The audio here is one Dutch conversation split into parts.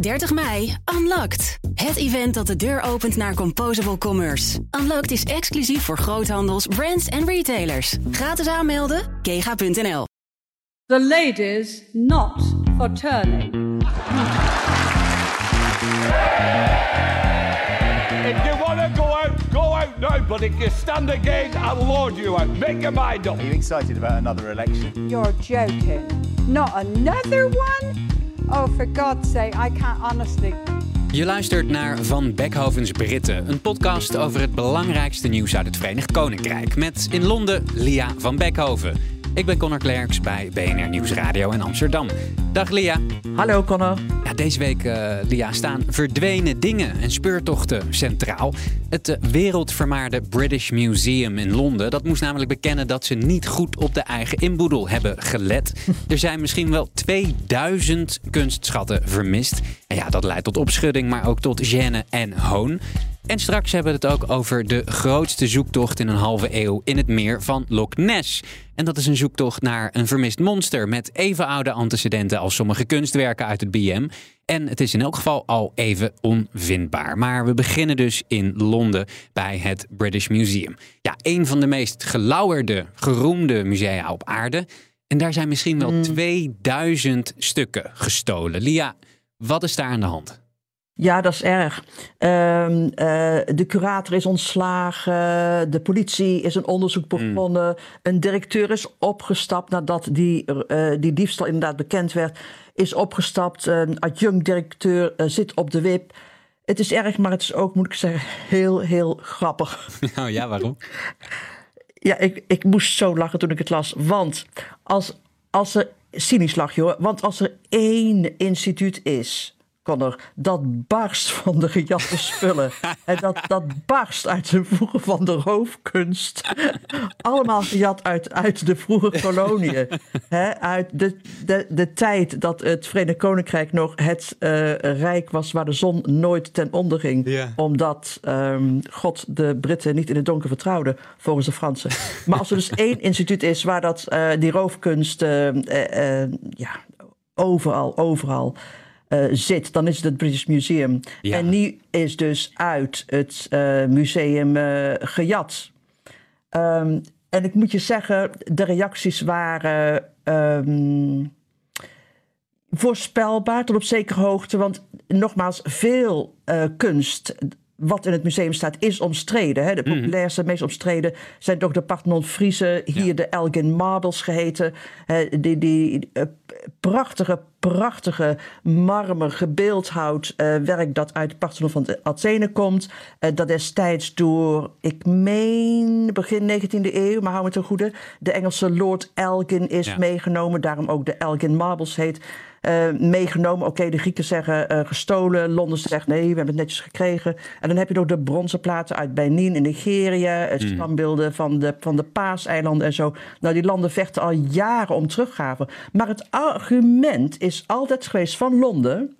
30 mei, Unlocked. Het event dat de deur opent naar Composable Commerce. Unlocked is exclusief voor groothandels, brands en retailers. Gratis aanmelden, kega.nl. The ladies not for turning. If you want to go out, go out now. But if you stand again, I'll lord you out. Make your mind up. Are you excited about another election? You're joking. Not another one? Oh, for God's sake, I can't honestly. Je luistert naar Van Beckhovens Britten, een podcast over het belangrijkste nieuws uit het Verenigd Koninkrijk. Met in Londen Lia van Beckhoven. Ik ben Connor Klerks bij BNR Nieuwsradio in Amsterdam. Dag Lia. Hallo Connor. Ja, deze week, uh, Lia, staan verdwenen dingen en speurtochten centraal. Het uh, wereldvermaarde British Museum in Londen, dat moest namelijk bekennen dat ze niet goed op de eigen inboedel hebben gelet. er zijn misschien wel 2000 kunstschatten vermist. En ja, dat leidt tot opschudding, maar ook tot gêne en hoon. En straks hebben we het ook over de grootste zoektocht in een halve eeuw in het meer van Loch Ness. En dat is een zoektocht naar een vermist monster met even oude antecedenten als sommige kunstwerken uit het BM. En het is in elk geval al even onvindbaar. Maar we beginnen dus in Londen bij het British Museum. Ja, een van de meest gelauwerde, geroemde musea op aarde. En daar zijn misschien wel 2000 stukken gestolen. Lia, wat is daar aan de hand? Ja, dat is erg. Uh, uh, de curator is ontslagen. De politie is een onderzoek begonnen. Mm. Een directeur is opgestapt nadat die, uh, die diefstal inderdaad bekend werd. Is opgestapt. Een adjunct-directeur zit op de wip. Het is erg, maar het is ook, moet ik zeggen, heel, heel grappig. Oh ja, waarom? ja, ik, ik moest zo lachen toen ik het las. Want als, als er, cynisch lach hoor, want als er één instituut is dat barst van de gejatte spullen. en dat, dat barst uit de vroege van de roofkunst. Allemaal gejat uit, uit de vroege koloniën. uit de, de, de tijd dat het Verenigd Koninkrijk nog het uh, rijk was waar de zon nooit ten onder ging. Yeah. Omdat um, God de Britten niet in het donker vertrouwde, volgens de Fransen. Maar als er dus één instituut is waar dat, uh, die roofkunst uh, ja, overal, overal uh, zit, dan is het het British Museum. Ja. En die is dus uit het uh, museum uh, gejat. Um, en ik moet je zeggen, de reacties waren um, voorspelbaar tot op zekere hoogte. Want nogmaals, veel kunst wat in het museum staat, is omstreden. Hè? De populairste, meest omstreden zijn toch de Parthenon Friese, hier ja. de Elgin Marbles geheten. die die uh, prachtige, prachtige marmer gebeeldhouwd uh, werk dat uit het Parthenon van Athene komt. Uh, dat destijds door, ik meen begin 19e eeuw, maar hou me ten goede, de Engelse Lord Elgin is ja. meegenomen. Daarom ook de Elgin Marbles heet. Uh, meegenomen. Oké, okay, de Grieken zeggen uh, gestolen. Londen zegt nee, we hebben het netjes gekregen. En dan heb je nog de bronzen platen uit Benin in Nigeria. Uh, standbeelden van de, van de Paaseilanden en zo. Nou, die landen vechten al jaren om teruggave. Maar het argument is altijd geweest van Londen.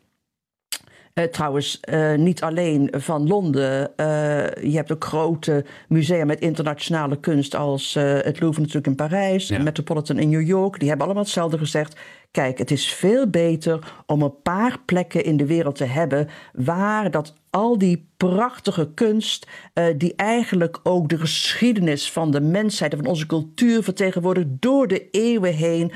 Uh, trouwens, uh, niet alleen van Londen. Uh, je hebt ook grote musea met internationale kunst als het Louvre natuurlijk in Parijs, ja. Metropolitan in New York. Die hebben allemaal hetzelfde gezegd. Kijk, het is veel beter om een paar plekken in de wereld te hebben waar dat al die prachtige kunst, uh, die eigenlijk ook de geschiedenis van de mensheid en van onze cultuur vertegenwoordigt, door de eeuwen heen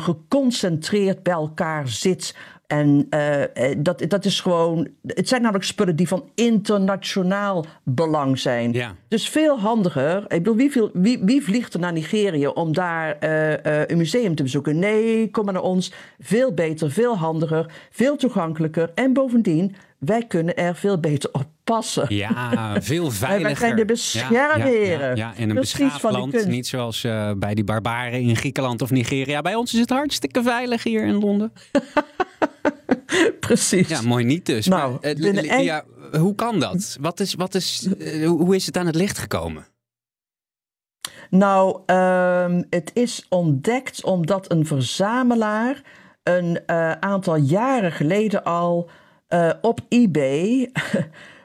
geconcentreerd bij elkaar zit. En uh, dat, dat is gewoon. Het zijn namelijk spullen die van internationaal belang zijn. Ja. Dus veel handiger. Ik bedoel, wie, viel, wie, wie vliegt er naar Nigerië om daar uh, uh, een museum te bezoeken? Nee, kom maar naar ons. Veel beter, veel handiger, veel toegankelijker. En bovendien, wij kunnen er veel beter op passen. Ja, veel veiliger. wij zijn de beschermheren. Ja, ja, ja, in een beschaafd land, niet zoals uh, bij die barbaren in Griekenland of Nigeria. Bij ons is het hartstikke veilig hier in Londen. Precies. Ja, mooi niet dus. Nou, maar, uh, ja, hoe kan dat? Wat is, wat is, uh, hoe is het aan het licht gekomen? Nou, um, het is ontdekt omdat een verzamelaar een aantal jaren geleden al uh, op eBay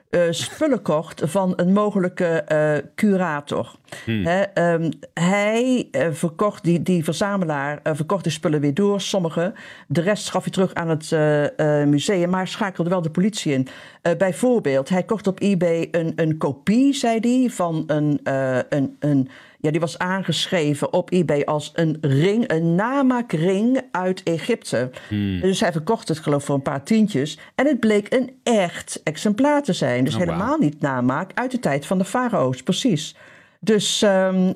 eh, spullen kocht van een mogelijke eh, curator. Hè, ehm, hij eh, verkocht, die, die verzamelaar, eh, verkocht de spullen weer door, sommige. De rest gaf hij terug aan het eh, eh, museum, maar schakelde wel de politie in. Eh, bijvoorbeeld, hij kocht op eBay een, een kopie, zei hij, van een, eh, een, een ja, die was aangeschreven op eBay als een ring, een namaakring uit Egypte. Dus hij verkocht het geloof voor een paar tientjes. En het bleek een echt exemplaar te zijn. Dus Oh, helemaal niet namaak uit de tijd van de farao's, precies. Dus eh,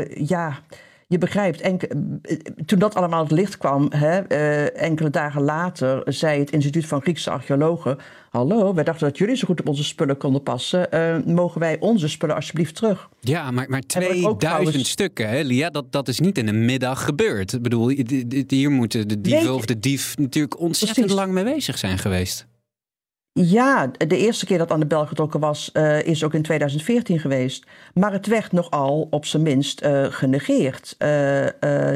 eh, ja, je begrijpt. enke- eh, toen dat allemaal aan het licht kwam, hè, eh, enkele dagen later, zei het Instituut van Griekse Archeologen: Hallo, wij dachten dat jullie zo goed op onze spullen konden passen. Eh, mogen wij onze spullen alsjeblieft terug? Ja, maar, maar Heb ik ook 2000 trouwens- stukken, hè, Lia, dat, dat is niet in een middag gebeurd. Ik bedoel, hier moeten de dieven Nee. of de dief natuurlijk ontzettend Precies. lang mee bezig zijn geweest. Ja, de eerste keer dat aan de bel getrokken was, eh, is ook in 2014 geweest. Maar het werd nogal op zijn minst eh, genegeerd, eh,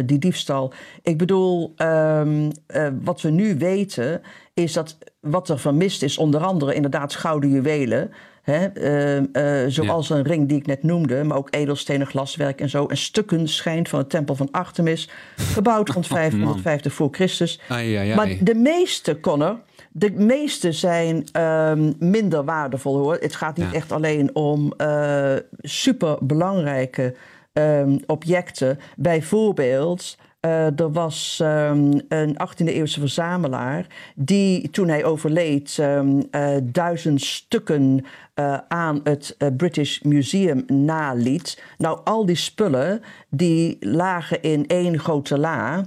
die diefstal. Ik bedoel, ehm, eh, wat we nu weten, is dat wat er vermist is, onder andere inderdaad gouden juwelen. Hè, ehm, eh, zoals een ring die ik net noemde, maar ook edelstenen glaswerk en zo. En stukken schijnt van de tempel van Artemis, gebouwd rond 550 voor Christus. Ai, ai, ai. Maar de meeste, Connor, de meeste zijn ehm, minder waardevol hoor. Het gaat niet Ja. echt alleen om eh super belangrijke ehm, objecten. Bijvoorbeeld. eh, er was ehm, een 18e-eeuwse verzamelaar die toen hij overleed eh, duizend stukken aan het British Museum naliet. Nou, al die spullen die lagen in één grote la,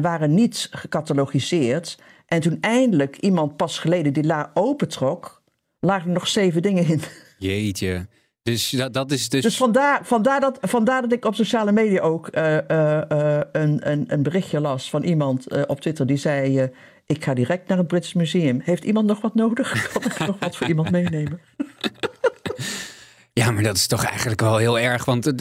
waren niet gecatalogiseerd. En toen eindelijk iemand pas geleden die la opentrok, lagen er nog zeven dingen in. Jeetje. Dus dat, dat is dus... Dus vandaar, vandaar, dat, vandaar dat ik op sociale media ook eh, eh, eh, een, een, een berichtje las van iemand op Twitter die zei: Ik ga direct naar het British Museum. Heeft iemand nog wat nodig? Kan ik nog wat voor iemand meenemen? Ja, maar dat is toch eigenlijk wel heel erg. Want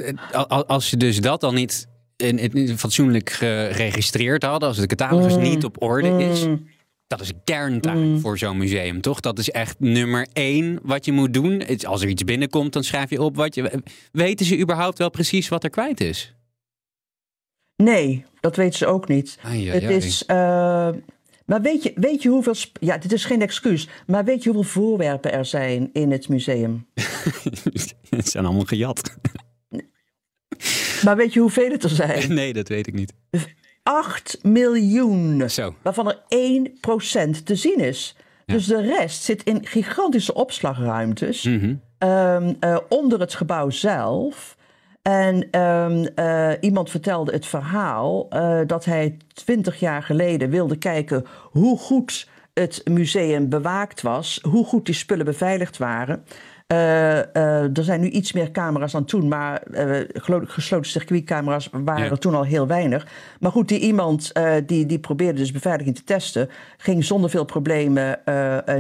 als je dus dat al niet in, in- fatsoenlijk geregistreerd had, als de catalogus Mm. niet op orde is, dat is een kerntaak voor zo'n museum, toch? Dat is echt nummer één wat je moet doen. Als er iets binnenkomt, dan schrijf je op wat je. Weten ze überhaupt wel precies wat er kwijt is? Nee, dat weten ze ook niet. Ai, ai, het is. eh, maar weet je, weet je hoeveel. Ja, dit is geen excuus. Maar weet je hoeveel voorwerpen er zijn in het museum? Het zijn allemaal gejat. Maar weet je hoeveel het er zijn? Nee, dat weet ik niet. 8 miljoen. Zo. Waarvan er 1% te zien is. Dus de rest zit in gigantische opslagruimtes. Mhm. ehm, eh, onder het gebouw zelf. En ehm, eh, iemand vertelde het verhaal eh, dat hij twintig jaar geleden wilde kijken hoe goed het museum bewaakt was, hoe goed die spullen beveiligd waren. Eh, eh, er zijn nu iets meer camera's dan toen, maar eh, gesloten circuitcamera's waren Ja. toen al heel weinig. Maar goed, die iemand die, die probeerde dus beveiliging te testen, ging zonder veel problemen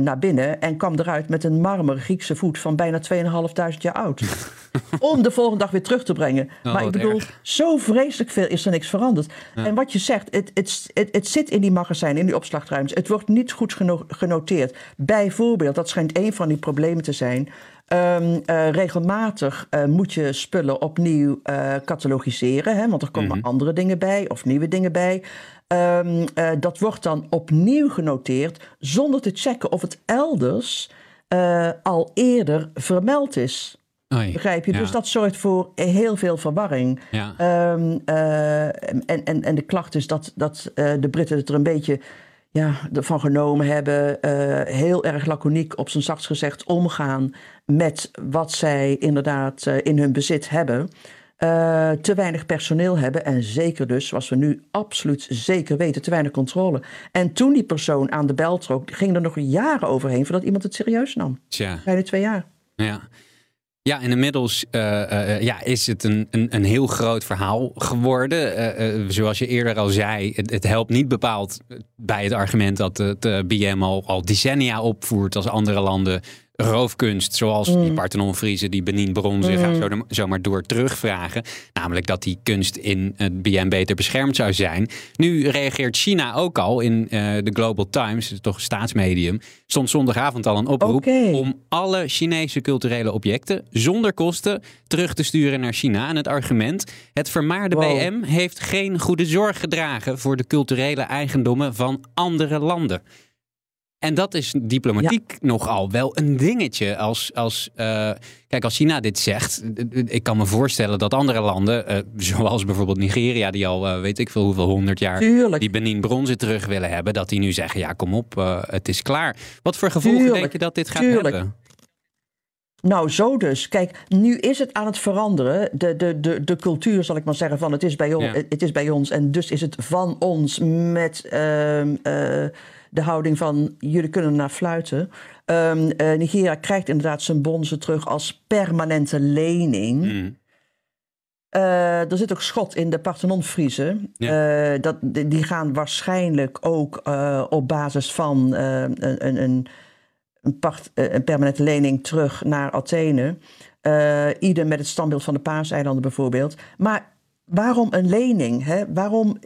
naar binnen en kwam eruit met een marmeren Griekse voet van bijna 2.500 jaar oud. Om de volgende dag weer terug te brengen. maar ik bedoel, erg. zo vreselijk veel is er niks veranderd. En wat je zegt, het, het, het, het zit in die magazijnen, in die opslagruimtes. Het wordt niet goed geno- genoteerd. Bijvoorbeeld, dat schijnt een van die problemen te zijn. Ehm, eh, regelmatig eh, moet je spullen opnieuw eh, catalogiseren, hè, want er komen andere dingen bij of nieuwe dingen bij. Ehm, eh, dat wordt dan opnieuw genoteerd zonder te checken of het elders al eerder vermeld is. Oei, Begrijp je? ja. Dus dat zorgt voor heel veel verwarring. Ja. Ehm, eh, en, en, en de klacht is dat, dat de Britten het er een beetje ja, van genomen hebben. eh, heel erg laconiek, op zijn zachtst gezegd, omgaan met wat zij inderdaad eh, in hun bezit hebben. Eh, te weinig personeel hebben en zeker dus, zoals we nu absoluut zeker weten, te weinig controle. En toen die persoon aan de bel trok, ging er nog jaren overheen voordat iemand het serieus nam. Tja. Bijna twee jaar. Ja. Ja, en inmiddels eh, ja, is het een, een, een heel groot verhaal geworden. Zoals je eerder al zei, het, het helpt niet bepaald bij het argument dat het BM al, al decennia opvoert als andere landen roofkunst, zoals die Parthenon-Friese, die Benin bronzen, ga zo, zo maar door terugvragen. Namelijk dat die kunst in het BN beter beschermd zou zijn. Nu reageert China ook al in eh, de Global Times, toch staatsmedium, stond zondagavond al een oproep om alle Chinese culturele objecten zonder kosten terug te sturen naar China. En het argument, het vermaarde Wow. BM heeft geen goede zorg gedragen voor de culturele eigendommen van andere landen. En dat is diplomatiek nogal wel een dingetje. Als, als, eh, kijk, als China dit zegt, ik kan me voorstellen dat andere landen, eh, zoals bijvoorbeeld Nigeria, die al eh, weet ik veel hoeveel honderd jaar Tuurlijk. die Benin bronzen terug willen hebben, dat die nu zeggen, ja kom op, het is klaar. Wat voor gevolgen Tuurlijk, denk je dat dit gaat tuurlijk. hebben? Nou, zo dus. Kijk, nu is het aan het veranderen. De, de, de, de cultuur, zal ik maar zeggen, van het is bij, on- Ja. het is bij ons. En dus is het van ons met ehm, eh, de houding van jullie kunnen naar fluiten. Ehm, eh, Nigeria krijgt inderdaad zijn bronzen terug als permanente lening. Mm. Eh, er zit ook schot in de Parthenon-Friezen. Dat, die gaan waarschijnlijk ook op basis van een, een, eh, een permanente lening terug naar Athene. Eh ieder met het standbeeld van de Paaseilanden bijvoorbeeld. Maar waarom een lening? Hè? Waarom,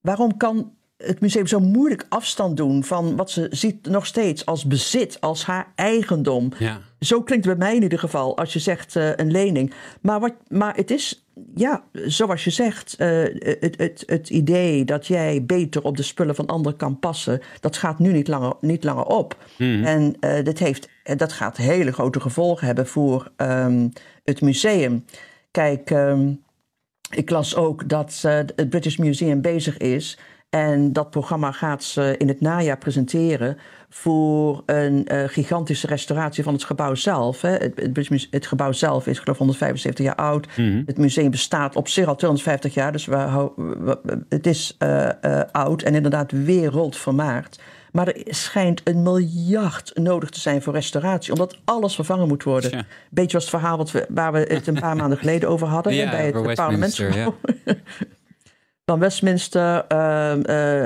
waarom kan het museum zo moeilijk afstand doen van wat ze ziet nog steeds als bezit, als haar eigendom? Ja. Zo klinkt het bij mij in ieder geval als je zegt eh, een lening. Maar, wat, maar het is, ja, zoals je zegt, eh, het, het, het idee dat jij beter op de spullen van anderen kan passen, dat gaat nu niet langer, niet langer op. En eh, dit heeft, dat gaat hele grote gevolgen hebben voor ehm, het museum. Kijk, ehm, ik las ook dat het British Museum bezig is. En dat programma gaat ze in het najaar presenteren voor een eh, gigantische restauratie van het gebouw zelf. Hè. Het, het, het gebouw zelf is geloof ik 175 jaar oud. Het museum bestaat op zich al 250 jaar, dus we, het is eh, eh, oud en inderdaad wereldvermaard. Maar er schijnt een miljard nodig te zijn voor restauratie, omdat alles vervangen moet worden. Beetje als het verhaal wat we, waar we het een paar maanden geleden over hadden Ja, bij het over parlementsgebouw Westminster, van Westminster. ehm, eh,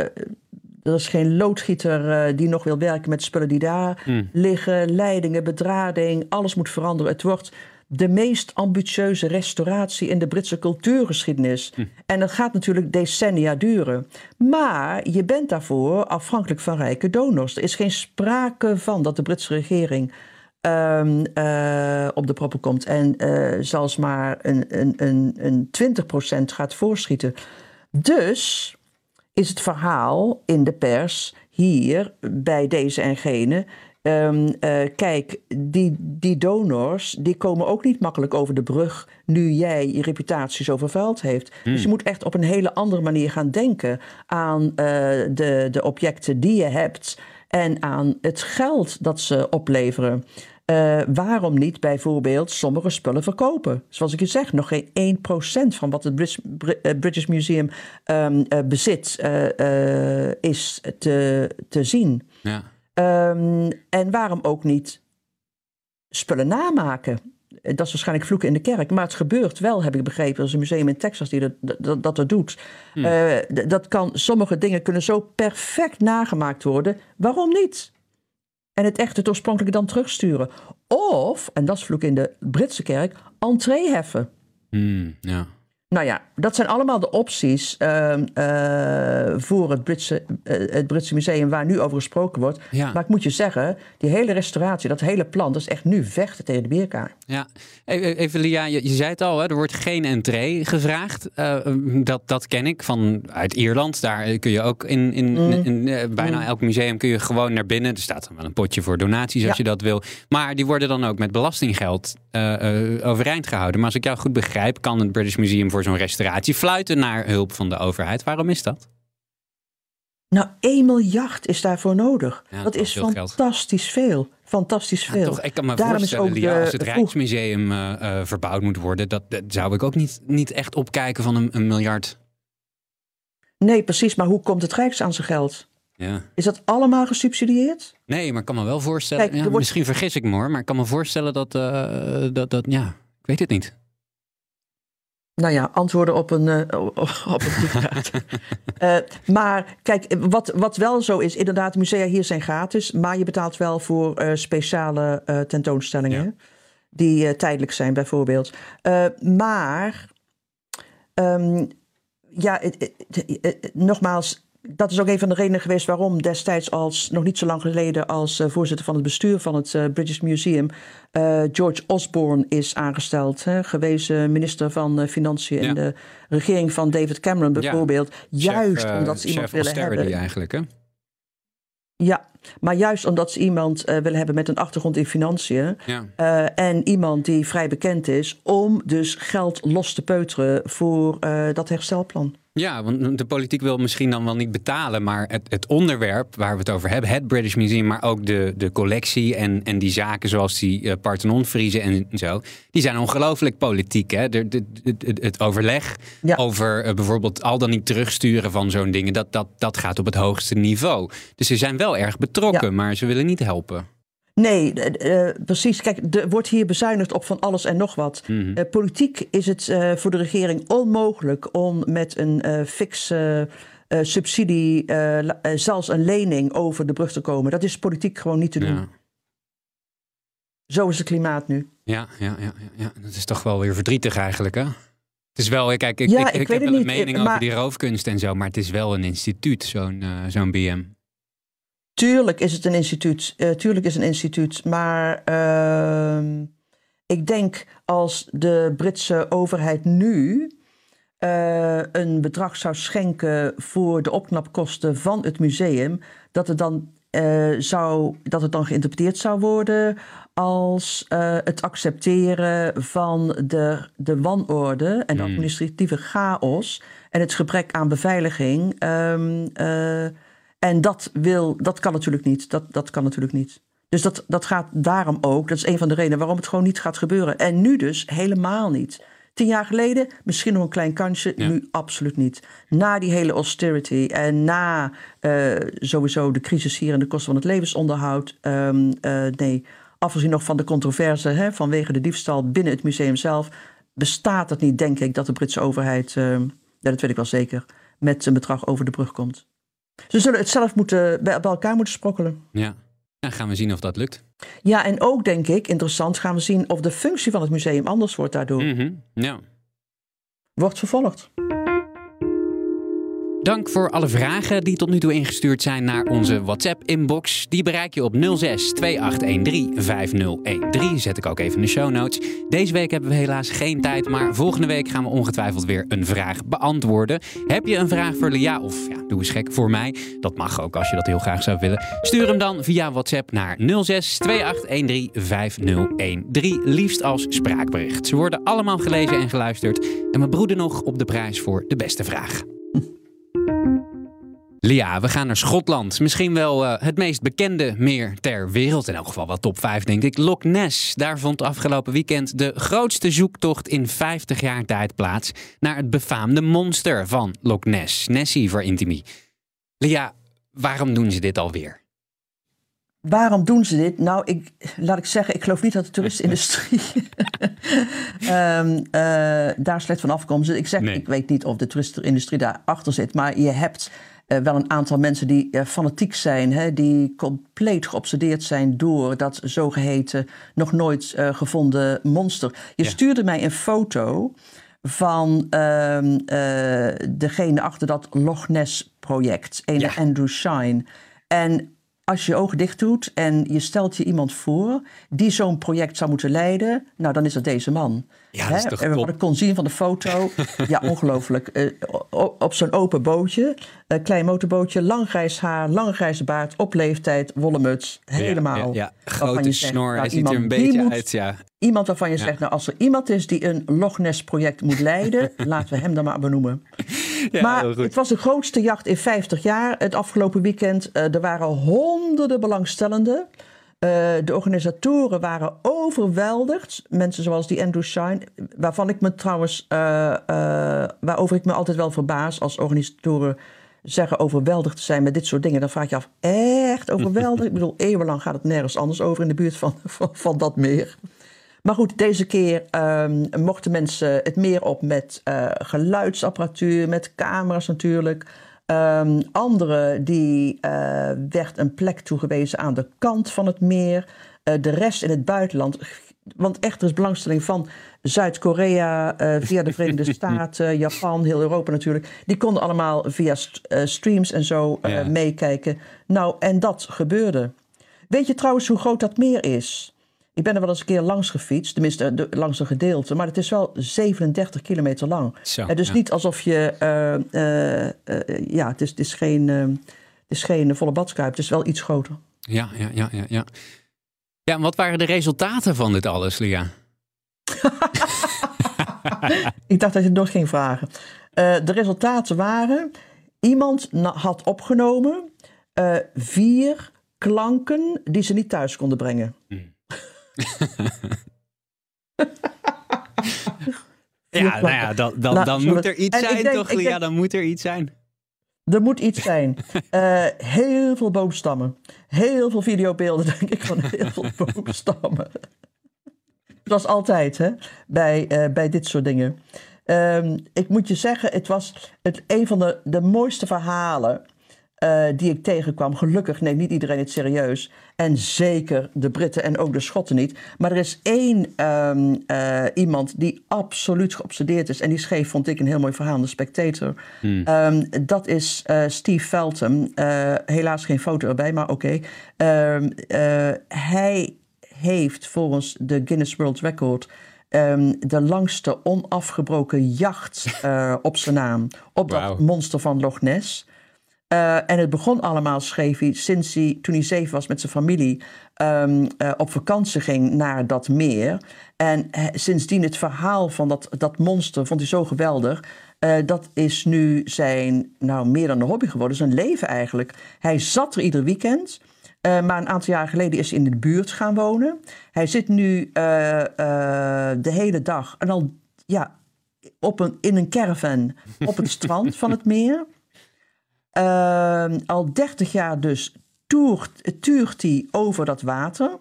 er is geen loodgieter eh, die nog wil werken met spullen die daar liggen. Leidingen, bedrading, alles moet veranderen. Het wordt de meest ambitieuze restauratie in de Britse cultuurgeschiedenis. En dat gaat natuurlijk decennia duren. Maar je bent daarvoor afhankelijk van rijke donors. Er is geen sprake van dat de Britse regering ehm, eh, op de proppen komt en zelfs maar een, een, een, een 20% gaat voorschieten. Dus is het verhaal in de pers hier bij deze en gene. ehm, eh, kijk, die, die donors die komen ook niet makkelijk over de brug nu jij je reputatie zo vervuild heeft. Dus je moet echt op een hele andere manier gaan denken aan eh, de, de objecten die je hebt en aan het geld dat ze opleveren. Eh, waarom niet bijvoorbeeld sommige spullen verkopen? Zoals ik je zeg, nog geen 1% van wat het Brit- Brit- eh, British Museum ehm, eh, bezit is te, te zien. Ja. Ehm, en waarom ook niet spullen namaken? Dat is waarschijnlijk vloeken in de kerk. Maar het gebeurt wel, heb ik begrepen. Er is een museum in Texas die dat, dat, dat doet. D- dat kan, sommige dingen kunnen zo perfect nagemaakt worden. Waarom niet? En het echt het oorspronkelijke dan terugsturen. Of, en dat is vloek in de Britse kerk, entree heffen. Hmm, ja. Nou ja, dat zijn allemaal de opties ehm, eh, voor het Britse, eh, het Britse museum waar nu over gesproken wordt. Ja. Maar ik moet je zeggen, die hele restauratie, dat hele plan, dat is echt nu vechten tegen de bierkaar. Ja, E- e- even Lia, je, je zei het al, hè, er wordt geen entree gevraagd. Eh, dat, dat ken ik van uit Ierland. Daar kun je ook in, in, Mm. in, eh, bijna elk museum kun je gewoon naar binnen. Er staat dan wel een potje voor donaties als Ja. je dat wil. Maar die worden dan ook met belastinggeld overeind gehouden. Maar als ik jou goed begrijp, kan het British Museum voor zo'n restauratie fluiten naar hulp van de overheid. Waarom is dat? Nou, 1 miljard is daarvoor nodig. Ja, dat dat is geld. fantastisch veel. Fantastisch Ja, veel. toch, ik kan me Daarom is voorstellen, ook als het vroeg- Rijksmuseum eh, eh, verbouwd moet worden, dat, dat zou ik ook niet, niet echt opkijken van een, een miljard. Nee, precies. Maar hoe komt het Rijks aan zijn geld? Ja. Is dat allemaal gesubsidieerd? Nee, maar ik kan me wel voorstellen. Kijk, ja, wordt- Misschien vergis ik me hoor, maar ik kan me voorstellen dat, eh, dat, dat. Ja, ik weet het niet. Nou ja, antwoorden op een, uh, op een dictaat. uh, maar kijk, wat, wat wel zo is, inderdaad, musea hier zijn gratis, maar je betaalt wel voor uh, speciale tentoonstellingen. Ja. Die tijdelijk zijn, bijvoorbeeld. maar, um, ja, nogmaals, dat is ook een van de redenen geweest waarom destijds als nog niet zo lang geleden als uh, voorzitter van het bestuur van het uh, British Museum uh, George Osborne is aangesteld, hè, gewezen minister van Financiën ja. in de regering van David Cameron bijvoorbeeld, ja. juist chef, omdat ze iemand willen hebben. eigenlijk hè? Ja, maar juist omdat ze iemand uh, willen hebben met een achtergrond in financiën. Ja. Uh, en iemand die vrij bekend is om dus geld los te peuteren voor uh, dat herstelplan. Ja, want de politiek wil misschien dan wel niet betalen, maar het, het, onderwerp waar we het over hebben, het British Museum, maar ook de, de collectie en, en die zaken zoals die uh, Parthenon-friezen en zo, die zijn ongelooflijk politiek. Hè? De, de, de, het overleg ja. over uh, bijvoorbeeld al dan niet terugsturen van zo'n dingen, dat, dat, dat gaat op het hoogste niveau. Dus ze zijn wel erg betrokken, ja. maar ze willen niet helpen. Nee, uh, precies. Kijk, er wordt hier bezuinigd op van alles en nog wat. Mhm. Uh, politiek is het uh, voor de regering onmogelijk om met een fikse subsidie, zelfs een lening, over de brug te komen. Dat is politiek gewoon niet te doen. Ja. Zo is het klimaat nu. Ja, ja, ja, ja, dat is toch wel weer verdrietig eigenlijk, hè? Het is wel, kijk, ik, ja, ik, ik, ik heb wel een mening maar- over die roofkunst en zo, maar het is wel een instituut, zo'n zo'n BM. Tuurlijk is het een instituut. Uh, tuurlijk is een instituut. Maar uh, ik denk als de Britse overheid nu uh, een bedrag zou schenken voor de opknapkosten van het museum, dat het dan, uh, zou, dat het dan geïnterpreteerd zou worden als het accepteren van de, de wanorde en de administratieve chaos en het gebrek aan beveiliging. Um, en dat, wil, dat kan natuurlijk niet. Dat, dat kan natuurlijk niet. Dus dat, dat gaat daarom ook. Dat is een van de redenen waarom het gewoon niet gaat gebeuren. En nu dus helemaal niet. Tien jaar geleden misschien nog een klein kansje, Ja. nu absoluut niet. Na die hele austerity en na uh, sowieso de crisis hier en de kosten van het levensonderhoud. Um, uh, nee, afgezien nog van de controverse hè, vanwege de diefstal binnen het museum zelf, bestaat het niet, denk ik, dat de Britse overheid, uh, dat weet ik wel zeker, met een bedrag over de brug komt. Ze zullen het zelf moeten, bij, bij elkaar moeten sprokkelen. Ja. Dan gaan we zien of dat lukt. Ja, en ook denk ik, interessant, gaan we zien of de functie van het museum anders wordt daardoor. Mm -hmm. Ja. Wordt vervolgd. Dank voor alle vragen die tot nu toe ingestuurd zijn naar onze WhatsApp-inbox. Die bereik je op 06 2813 5013. Zet ik ook even in de show notes. Deze week hebben we helaas geen tijd, maar volgende week gaan we ongetwijfeld weer een vraag beantwoorden. Heb je een vraag voor Lia of ja, doe eens gek voor mij? Dat mag ook als je dat heel graag zou willen. Stuur hem dan via WhatsApp naar 06 2813 5013. Liefst als spraakbericht. Ze worden allemaal gelezen en geluisterd. En we broeden nog op de prijs voor de beste vraag. Lia, we gaan naar Schotland. Misschien wel uh, het meest bekende meer ter wereld. In elk geval wel top 5, denk ik. Loch Ness. Daar vond afgelopen weekend de grootste zoektocht in 50 jaar tijd plaats... naar het befaamde monster van Loch Ness. Nessie voor Intimie. Lia, waarom doen ze dit alweer? Waarom doen ze dit? Nou, ik, laat ik zeggen, ik geloof niet dat de toeristenindustrie um, uh, daar slecht van afkomt. Ik zeg, Nee. ik weet niet of de toeristenindustrie daarachter zit, maar je hebt uh, wel een aantal mensen die uh, fanatiek zijn, hè, die compleet geobsedeerd zijn door dat zogeheten nog nooit uh, gevonden monster. Je Ja. stuurde mij een foto van ehm, degene achter dat Loch Ness project, Ja. Andrew Shine. En als je je ogen dicht doet en je stelt je iemand voor die zo'n project zou moeten leiden, nou dan is dat deze man. Ja, dat is toch en top. wat ik kon zien van de foto, ja, ongelooflijk. Eh, op zo'n open bootje, klein motorbootje, lang grijs haar, lange grijze baard, op leeftijd, wollen muts, helemaal. Ja, ja, ja. waarvan grote zegt, snor. nou, Hij ziet er een beetje moet- uit, ja. Iemand waarvan je zegt, nou als er iemand is die een Loch Ness project moet leiden, laten we hem dan maar benoemen. Ja maar het was de grootste jacht in 50 jaar. Het afgelopen weekend, uh, er waren honderden belangstellenden. Uh, de organisatoren waren overweldigd. Mensen zoals die Andrew Shine, waarvan ik me trouwens, uh, waarover ik me altijd wel verbaas als organisatoren zeggen overweldigd te zijn met dit soort dingen. Dan vraag je af, echt overweldigd? ik bedoel, eeuwenlang gaat het nergens anders over in de buurt van, van, van dat meer. Maar goed, deze keer um, mochten mensen het meer op met uh, geluidsapparatuur, met camera's natuurlijk. Um, andere die uh, werd een plek toegewezen aan de kant van het meer. Uh, de rest in het buitenland. Want echt, er is belangstelling van Zuid-Korea, via de Verenigde Staten, Japan, heel Europa natuurlijk. Die konden allemaal via st streams en zo ja. meekijken. Nou, en dat gebeurde. Weet je trouwens hoe groot dat meer is? Ik ben er wel eens een keer langs gefietst, tenminste de, langs een gedeelte, maar het is wel 37 kilometer lang. Zo, het is ja. niet alsof je, uh, uh, uh, ja, het is, het is geen, het is geen volle badskuip, het is wel iets groter. Ja, ja, ja, ja, ja. Ja, en wat waren de resultaten van dit alles, Lia? Ik dacht dat je het nog ging vragen. de resultaten waren, iemand had opgenomen vier klanken die ze niet thuis konden brengen. Hmm. ja, nou ja, dan, dan, Nou, dan moet er iets zijn, denk- toch, denk- Dan moet er iets zijn. Er moet iets zijn. Eh, heel veel boomstammen. Heel veel videobeelden, denk ik, van heel veel boomstammen. Zoals altijd, hè, bij, eh, bij dit soort dingen. Ehm, ik moet je zeggen, het was het, een van de, de mooiste verhalen eh, die ik tegenkwam. Gelukkig neemt niet iedereen het serieus. En zeker de Britten en ook de Schotten niet. Maar er is één ehm, eh, iemand die absoluut geobsedeerd is. En die schreef, vond ik, een heel mooi verhaal in de Spectator. Ehm, dat is eh, Steve. Eh, helaas geen foto erbij, maar oké. Ehm, eh, hij heeft volgens de Guinness World Record... de langste onafgebroken jacht op zijn naam. Op dat monster van Loch Ness. Eh, en het begon allemaal, schreef hij, sinds hij, toen hij zeven was met zijn familie, ehm, eh, op vakantie ging naar dat meer. En eh, sindsdien het verhaal van dat, dat monster vond hij zo geweldig. Dat is nu zijn, nou meer dan een hobby geworden, zijn leven eigenlijk. Hij zat er ieder weekend. maar een aantal jaar geleden is hij in de buurt gaan wonen. Hij zit nu de hele dag en al ja, op een, in een caravan op het strand van het meer. Ehm, al 30 jaar dus toert, tuurt hij over dat water.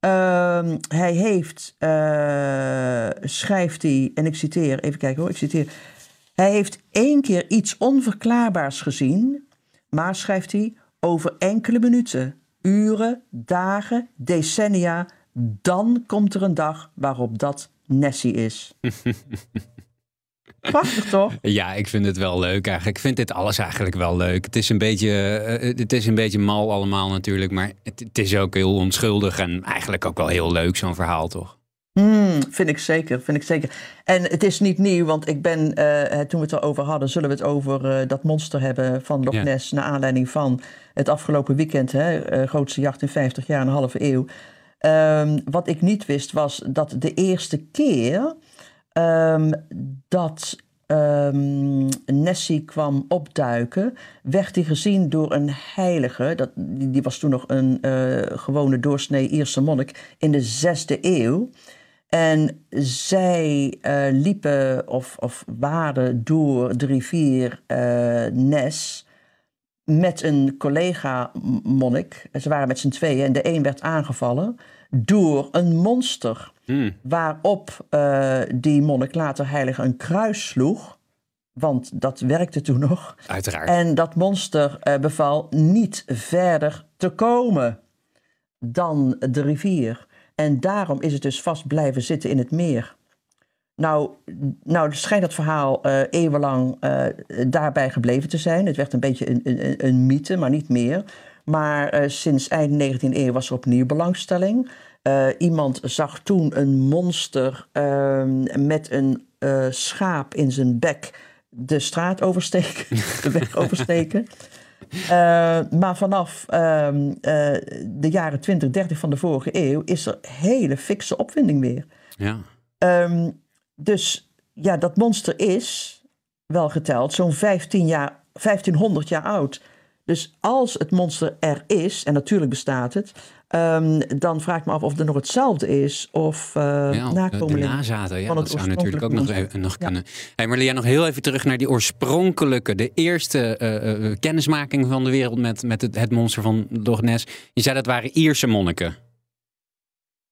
Ehm, hij heeft, eh, schrijft hij, en ik citeer, even kijken hoor, ik citeer. Hij heeft één keer iets onverklaarbaars gezien, maar schrijft hij over enkele minuten, uren, dagen, decennia, dan komt er een dag waarop dat Nessie is. Prachtig toch? Ja, ik vind het wel leuk eigenlijk. Ik vind dit alles eigenlijk wel leuk. Het is een beetje, eh, het is een beetje mal allemaal natuurlijk. Maar het, het is ook heel onschuldig en eigenlijk ook wel heel leuk zo'n verhaal, toch? Hmm, vind ik zeker, vind ik zeker. En het is niet nieuw, want ik ben, eh, toen we het erover hadden, zullen we het over eh, dat monster hebben van Loch Ja. Ness, naar aanleiding van het afgelopen weekend, hè, eh, grootste jacht in 50 jaar, een halve eeuw. Ehm, wat ik niet wist was dat de eerste keer ehm, dat ehm, Nessie kwam opduiken, werd hij gezien door een heilige. Dat, die, die was toen nog een eh, gewone doorsnee Ierse monnik in de zesde eeuw. En zij eh, liepen of, of waren door de rivier eh, Nes met een collega-monnik. Ze waren met z'n tweeën en de een werd aangevallen door een monster. Waarop eh, die monnik later heilige een kruis sloeg. Want dat werkte toen nog. Uiteraard. En dat monster eh, beval niet verder te komen dan de rivier. En daarom is het dus vast blijven zitten in het meer. Nou, nou schijnt dat verhaal eh, eeuwenlang daarbij gebleven te zijn. Het werd een beetje een, een, een mythe, maar niet meer. Maar sinds eind 19e eeuw was er opnieuw belangstelling. Eh, iemand zag toen een monster ehm, met een eh, schaap in zijn bek de straat oversteken, de weg oversteken. Eh, maar vanaf ehm, eh, de jaren 20, 30 van de vorige eeuw is er hele fikse opwinding weer. Ja. Ehm, dus ja, dat monster is, wel geteld, zo'n 15 jaar, 1500 jaar oud. Dus als het monster er is, en natuurlijk bestaat het, ehm, dan vraag ik me af of er nog hetzelfde is of uh, Ja, de nakomelingen nazaten. Ja, van dat het zou natuurlijk ook nog, even, nog Ja. kunnen. Hey, nog heel even terug naar die oorspronkelijke, de eerste eh, eh, kennismaking van de wereld met, met het, het monster van Loch Ness. Je zei dat waren Ierse monniken.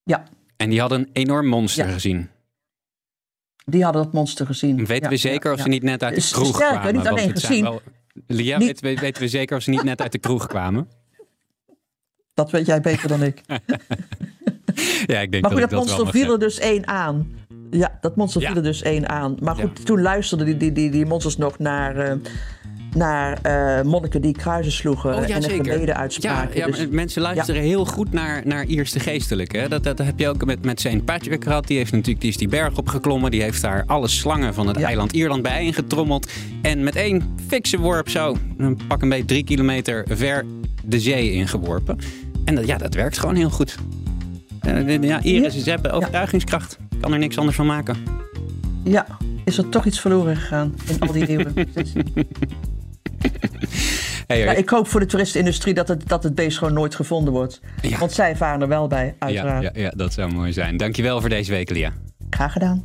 Ja, En die hadden een enorm monster Ja. gezien. Die hadden dat monster gezien. Weten Ja, we zeker of ja. ze niet net uit de kroeg sterker, kwamen? niet alleen gezien. wel- Lia, Niet- weten, we, weten we zeker of ze niet net uit de kroeg kwamen? Dat weet jij beter dan ik. Ja, ik denk Maar goed, dat dat monster viel er dus één aan. Ja, dat monster Ja. viel er dus één aan. Maar goed, Ja. toen luisterden die, die, die, die monsters nog naar, eh, naar eh, monniken die kruisen sloegen Oh, ja, en een zeker. gebeden Ja, uitspraken. ja Dus- mensen luisteren heel goed naar, naar Ierse geestelijke. hè. Dat, dat heb je ook met, met St. Patrick gehad. Die, heeft natuurlijk, die is die berg opgeklommen. Die heeft daar alle slangen van het eiland Ierland bijeengetrommeld. En met één fikse worp zo, een pak een beetje drie kilometer ver de zee ingeworpen. En dat, ja, dat werkt gewoon heel goed. Eh, Ja, Ieren, ze hebben overtuigingskracht. Kan er niks anders van maken. ja, is er toch iets verloren gegaan in al die eeuwen. Hey, Ja, ik hoop voor de toeristenindustrie dat het, dat het beest gewoon nooit gevonden wordt. Ja. Want zij varen er wel bij, ja, uiteraard. ja, ja, dat zou mooi zijn. Dankjewel voor deze week, Lia. Graag gedaan.